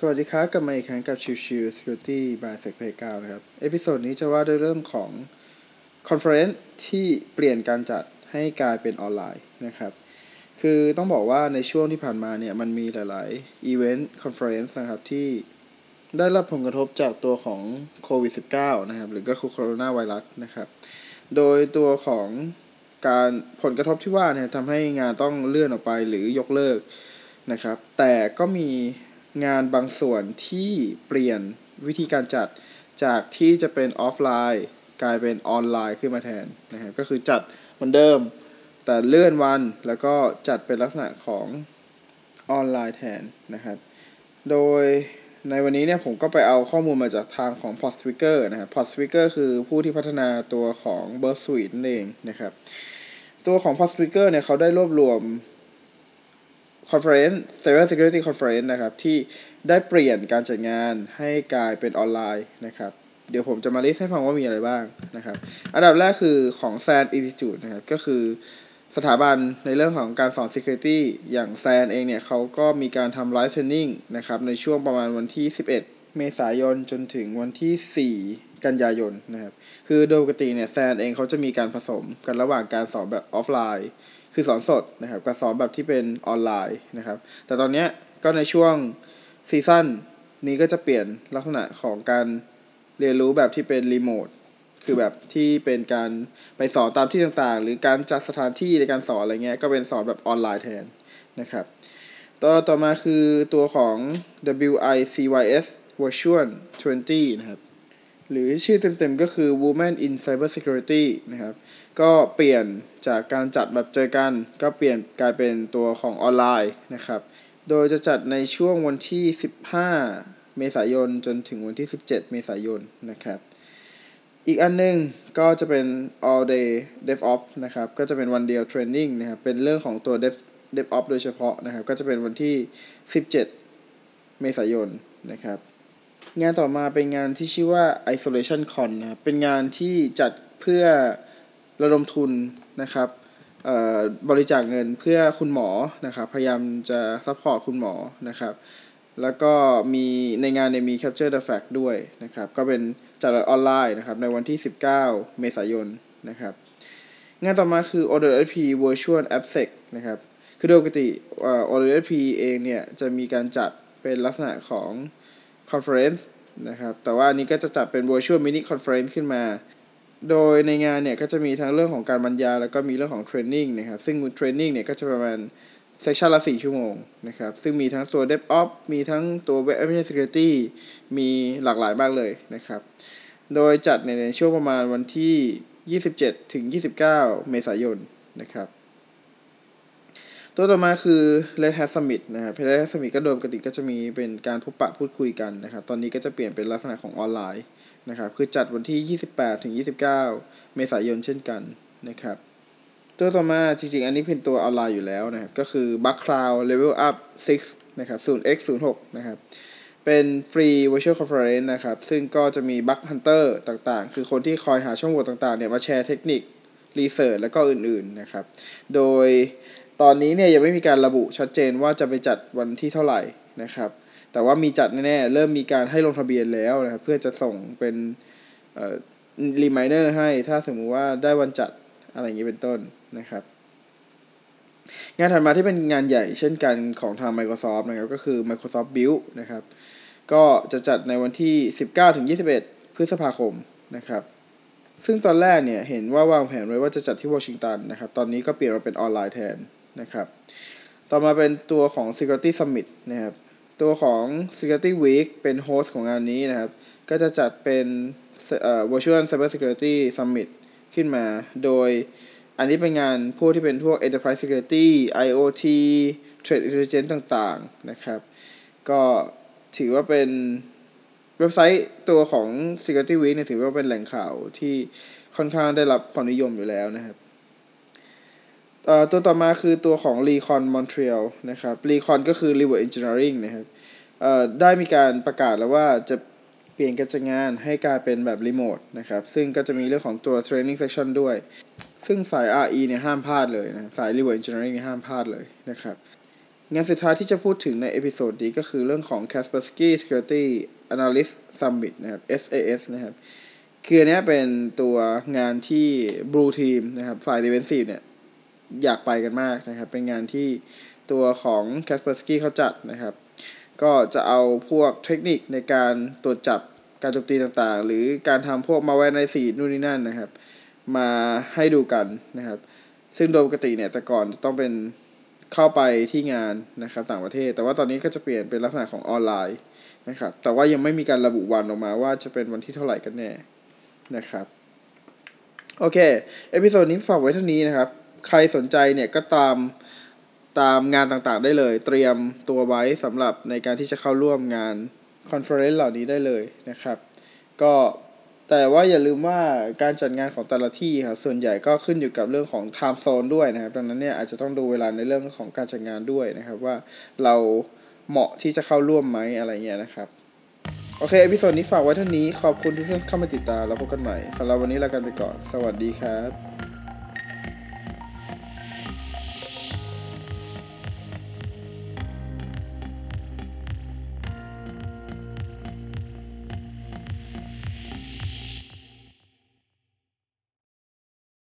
สวัสดีครับ กลับมาอีกครั้งกับชิวชิว Security by s e c p a y 9นะครับ episode นี้จะว่าด้วยเรื่องของ Conference ที่เปลี่ยนการจัดให้กลายเป็นออนไลน์นะครับ คือต้องบอกว่าในช่วงที่ผ่านมาเนี่ย มันมีหลายๆ Event Conference นะครับ ที่ได้รับผลกระทบจากตัวของโควิด -19 นะครับ หรือก็คือโคโรนาไวรัสนะครับ โดยตัวของการผลกระทบที่ว่าเนี่ยทำให้งานต้องเลื่อนออกไปหรือยกเลิกนะครับ แต่ก็มี งานบางส่วนที่เปลี่ยนวิธีการจัดจากที่จะเป็นออฟไลน์ กลายเป็นออนไลน์ขึ้นมาแทนนะครับก็คือจัดเหมือนเดิม แต่เลื่อนวันแล้วก็จัดเป็นลักษณะของออนไลน์แทนนะครับ โดยในวันนี้เนี่ยผมก็ไปเอาข้อมูลมาจากทางของ p o d s p e a k e r นะครับ p o d s p e a k e r คือผู้ที่พัฒนาตัวของ Burst Suite นั่นเองนะครับ ตัวของ p o d s p e a k e r เนี่ยเขาได้รวบรวม Conference Cyber Security Conference นะครับ ที่ได้เปลี่ยนการจัดงานให้กลายเป็นออนไลน์นะครับ เดี๋ยวผมจะมา list ให้ฟังว่ามีอะไรบ้างนะครับ อันดับแรกคือของ SANS Institute นะครับ ก็คือสถาบันในเรื่องของการสอน Security อย่าง SANS เองเนี่ยเขาก็มีการทำ live training นะครับ ในช่วงประมาณวันที่ 11 เมษายนจนถึงวันที่ 4กันยายนนะครับ คือโดยปกติเนี่ย SANS เองเขาจะมีการผสมกันระหว่างการสอนแบบออฟไลน์ คือสอนสดนะครับกับสอนแบบที่เป็นออนไลน์นะครับ แต่ตอนนี้ก็ในช่วง season นี้ก็จะเปลี่ยนลักษณะของการเรียนรู้แบบที่เป็นรีโมทคือแบบที่เป็นการไปสอนตามที่ต่างๆ หรือการจัดสถานที่ในการสอนอะไรเงี้ยก็เป็นสอนแบบออนไลน์แทนนะครับต่อต่อมาคือตัวของ WiCyS Virtual 20 นะครับ หรือชื่อเต็มๆก็คือ Women in Cyber Security นะครับ ก็เปลี่ยนจากการจัดแบบเจอกัน ก็เปลี่ยนกลายเป็นตัวของออนไลน์นะครับ โดยจะจัดในช่วงวันที่ 15 เมษายนจนถึงวันที่ 17 เมษายนนะครับ อีกอันนึงก็จะเป็น all day DevOps นะครับ ก็จะเป็นวันเดียวเทรนนิ่งนะครับ เป็นเรื่องของตัว Dev DevOps โดยเฉพาะนะครับ ก็จะเป็นวันที่ 17 เมษายนนะครับ งานต่อมาเป็นงานที่ชื่อว่า IsolationCon นะเป็นงานที่จัดเพื่อระดมทุนนะครับบริจาคเงินเพื่อคุณหมอนะครับพยายามจะ support คุณหมอนะครับแล้วก็มีในงานเนี่ยมี capture the flag ด้วยนะครับก็เป็นจัดออนไลน์นะครับในวันที่ 19 เมษายนนะครับงานต่อมาคือ ODSC Virtual AppSec นะครับคือโดยปกติ ODSP เองเนี่ยจะมีการจัดเป็นลักษณะของ Conference นะครับ แต่ว่าอันนี้ก็จะจัดเป็น Virtual Mini Conference ขึ้นมา โดยในงานเนี่ยก็จะมีทั้งเรื่องของการบรรยาย แล้วก็มีเรื่องของเทรนนิ่งนะครับ ซึ่งเทรนนิ่งเนี่ยก็จะประมาณเซสชันละ 4 ชั่วโมงนะครับ ซึ่งมีทั้งตัว DevOps มีทั้งตัว Web Application Security มีหลากหลายมากเลยนะครับ โดยจัดในช่วงประมาณวันที่ 27 ถึง 29 เมษายนนะครับ ตัวต่อมาคือ Red Hat Summit นะครับ Red Hat Summit ก็โดยปกติก็จะมีเป็นการพบปะพูดคุยกันนะครับ ตอนนี้ก็จะเปลี่ยนเป็นลักษณะของออนไลน์นะครับ คือจัดวันที่ 28 ถึง 29 เมษายนเช่นกันนะครับ ตัวต่อมาจริงๆ อันนี้เป็นตัวออนไลน์อยู่แล้วนะครับ ก็คือ Bug Cloud Level Up 6 นะครับ 0x 06 นะครับ เป็นฟรี virtual conference นะครับ ซึ่งก็จะมี Bug Hunter ต่างๆ คือคนที่คอยหาช่องโหว่ต่างๆ เนี่ยมาแชร์เทคนิครีเสิร์ชแล้วก็อื่นๆ นะครับ โดย ตอนนี้เนี่ยยังไม่มีการระบุชัดเจนว่าจะไปจัดวันที่เท่าไหร่นะครับ แต่ว่ามีจัดแน่ๆเริ่มมีการให้ลงทะเบียนแล้วนะครับเพื่อจะส่งเป็นรีมายเนอร์ให้ถ้าสมมุติว่าได้วันจัดอะไรอย่างนี้เป็นต้นนะครับ งานถัดมาที่เป็นงานใหญ่เช่นกันของทาง Microsoft นะครับก็คือ Microsoft Build นะครับ ก็จะจัดในวันที่ 19-21 พฤษภาคมนะครับ ซึ่งตอนแรกเนี่ยเห็นว่าวางแผนไว้ว่าจะจัดที่วอชิงตันนะครับ ตอนนี้ก็เปลี่ยนมาเป็นออนไลน์แทน นะครับ ต่อมาเป็นตัวของ Security Summit นะครับ ตัวของ SecurityWeek เป็น host ของงานนี้นะครับ ก็จะจัดเป็นเอ่อ Virtual Cyber Security Summit ขึ้นมา โดยอันนี้เป็นงานพวกที่เป็นพวก Enterprise Security IoT Threat Intelligence ต่างๆนะครับ ก็ถือว่าเป็นเว็บไซต์ตัวของ Security Week เนี่ยถือว่าเป็นแหล่งข่าวที่ค่อนข้างได้รับความนิยมอยู่แล้วนะครับ ตัวต่อมาคือตัวของ Recon Montreal นะครับ Recon ก็คือ Reward Engineering นะครับได้มีการประกาศแล้วว่าจะเปลี่ยนการจัดงานให้กลายเป็นแบบรีโมทนะครับ ซึ่งก็จะมีเรื่องของตัว Training Session ด้วย ซึ่งสาย RE เนี่ยห้ามพลาดเลยนะสาย Reverse Engineering เนี่ยห้ามพลาดเลยนะครับงานสุดท้ายที่จะพูดถึงใน episode นี้ก็คือเรื่องของ Kaspersky Security Analyst Summit นะครับ SAS นะครับ คืออันเนี้ยเป็นตัวงานที่ Blue Team นะครับ ฝ่าย Defensive เนี่ย อยากไปกันมากนะครับ เป็นงานที่ตัวของ Kaspersky เขาจัดนะครับ ก็จะเอาพวกเทคนิคในการตรวจจับการโจมตีต่างๆ หรือการทำพวก Malware Analysis นู่นนี่นั่นนะครับ มาให้ดูกันนะครับ ซึ่งโดยปกติเนี่ยแต่ก่อนจะต้องเป็นเข้าไปที่งานนะครับต่างประเทศ แต่ว่าตอนนี้ก็จะเปลี่ยนเป็นลักษณะของออนไลน์นะครับ แต่ว่ายังไม่มีการระบุวันออกมาว่าจะเป็นวันที่เท่าไหร่กันแน่นะครับ โอเค episode นี้ฝากไว้เท่านี้นะครับ ใครสนใจเนี่ยก็ตามตามงานต่างๆได้เลย เตรียมตัวไว้สำหรับในการที่จะเข้าร่วมงาน conference เหล่านี้ได้เลยนะครับ ก็แต่ว่าอย่าลืมว่าการจัดงานของแต่ละที่ครับส่วนใหญ่ก็ขึ้นอยู่กับเรื่องของ time zone ด้วยนะครับ ดังนั้นเนี่ยอาจจะต้องดูเวลาในเรื่องของการจัดงานด้วยนะครับว่าเราเหมาะที่จะเข้าร่วมไหมอะไรเงี้ยนะครับ โอเค episode นี้ฝากไว้เท่านี้ขอบคุณทุกท่านเข้ามาติดตามแล้วพบกันใหม่สำหรับวันนี้ลากันไปก่อน สวัสดีครับ